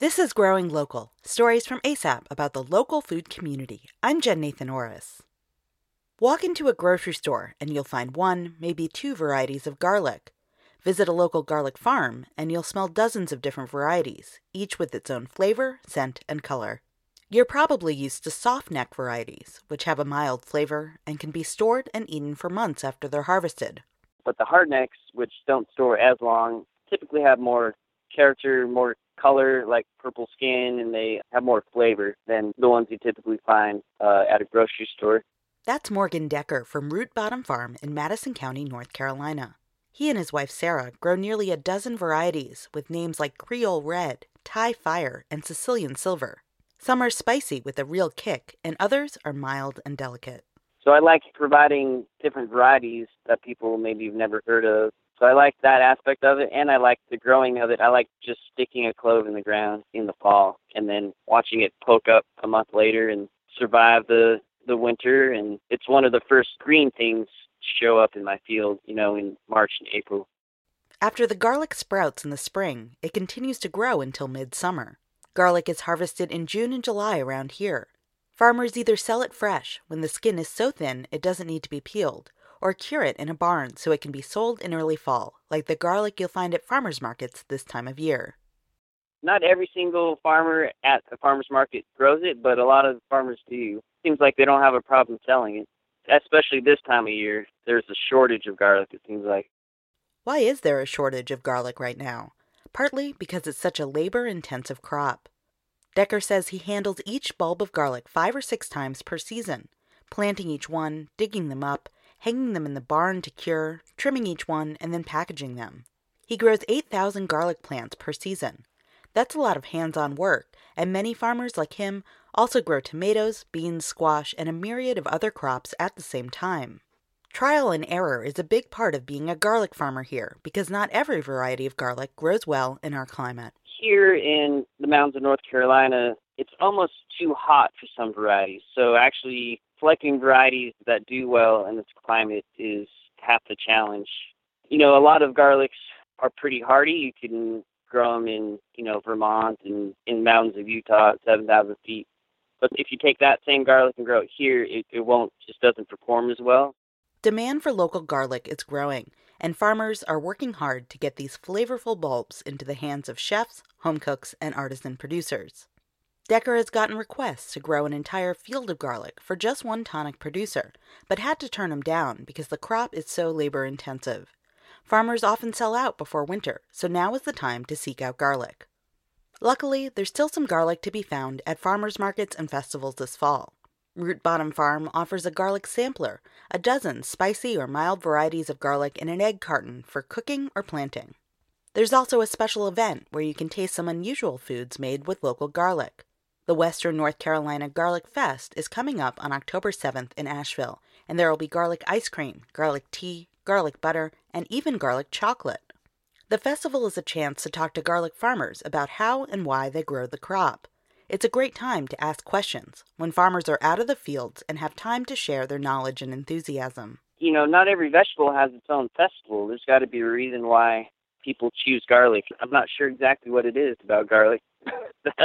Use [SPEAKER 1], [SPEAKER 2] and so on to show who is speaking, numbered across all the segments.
[SPEAKER 1] This is Growing Local stories from ASAP about the local food community. I'm Jen Nathan Orris. Walk into a grocery store and you'll find one, maybe two varieties of garlic. Visit a local garlic farm and you'll smell dozens of different varieties, each with its own flavor, scent, and color. You're probably used to soft neck varieties, which have a mild flavor and can be stored and eaten for months after they're harvested.
[SPEAKER 2] But the hardnecks, which don't store as long, typically have more character, more color, like purple skin, and they have more flavor than the ones you typically find uh, at a grocery store.
[SPEAKER 1] That's Morgan Decker from Root Bottom Farm in Madison County, North Carolina. He and his wife Sarah grow nearly a dozen varieties with names like Creole Red, Thai Fire, and Sicilian Silver. Some are spicy with a real kick, and others are mild and delicate.
[SPEAKER 2] So I like providing different varieties that people maybe have never heard of so I like that aspect of it, and I like the growing of it. I like just sticking a clove in the ground in the fall, and then watching it poke up a month later and survive the the winter. And it's one of the first green things to show up in my field, you know, in March and April.
[SPEAKER 1] After the garlic sprouts in the spring, it continues to grow until midsummer. Garlic is harvested in June and July around here. Farmers either sell it fresh, when the skin is so thin it doesn't need to be peeled, or cure it in a barn so it can be sold in early fall, like the garlic you'll find at farmers markets this time of year.
[SPEAKER 2] Not every single farmer at a farmer's market grows it, but a lot of farmers do. Seems like they don't have a problem selling it, especially this time of year. There's a shortage of garlic, it seems like.
[SPEAKER 1] Why is there a shortage of garlic right now? Partly because it's such a labor intensive crop. Decker says he handles each bulb of garlic five or six times per season, planting each one, digging them up, hanging them in the barn to cure, trimming each one, and then packaging them. He grows 8,000 garlic plants per season. That's a lot of hands on work, and many farmers like him also grow tomatoes, beans, squash, and a myriad of other crops at the same time. Trial and error is a big part of being a garlic farmer here because not every variety of garlic grows well in our climate.
[SPEAKER 2] Here in the mountains of North Carolina, it's almost too hot for some varieties. So actually selecting varieties that do well in this climate is half the challenge. You know, a lot of garlics are pretty hardy. You can grow them in, you know, Vermont and in mountains of Utah at 7,000 feet. But if you take that same garlic and grow it here, it, it won't, just doesn't perform as well.
[SPEAKER 1] Demand for local garlic is growing, and farmers are working hard to get these flavorful bulbs into the hands of chefs, home cooks, and artisan producers. Decker has gotten requests to grow an entire field of garlic for just one tonic producer, but had to turn them down because the crop is so labor intensive. Farmers often sell out before winter, so now is the time to seek out garlic. Luckily, there's still some garlic to be found at farmers markets and festivals this fall. Root Bottom Farm offers a garlic sampler, a dozen spicy or mild varieties of garlic in an egg carton for cooking or planting. There's also a special event where you can taste some unusual foods made with local garlic. The Western North Carolina Garlic Fest is coming up on October 7th in Asheville, and there will be garlic ice cream, garlic tea, garlic butter, and even garlic chocolate. The festival is a chance to talk to garlic farmers about how and why they grow the crop. It's a great time to ask questions when farmers are out of the fields and have time to share their knowledge and enthusiasm.
[SPEAKER 2] You know, not every vegetable has its own festival. There's got to be a reason why people choose garlic. I'm not sure exactly what it is about garlic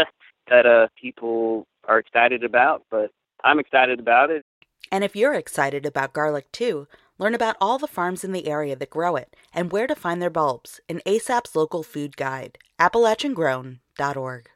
[SPEAKER 2] that uh, people are excited about, but I'm excited about it.
[SPEAKER 1] And if you're excited about garlic too, learn about all the farms in the area that grow it and where to find their bulbs in ASAP's local food guide, appalachiangrown.org.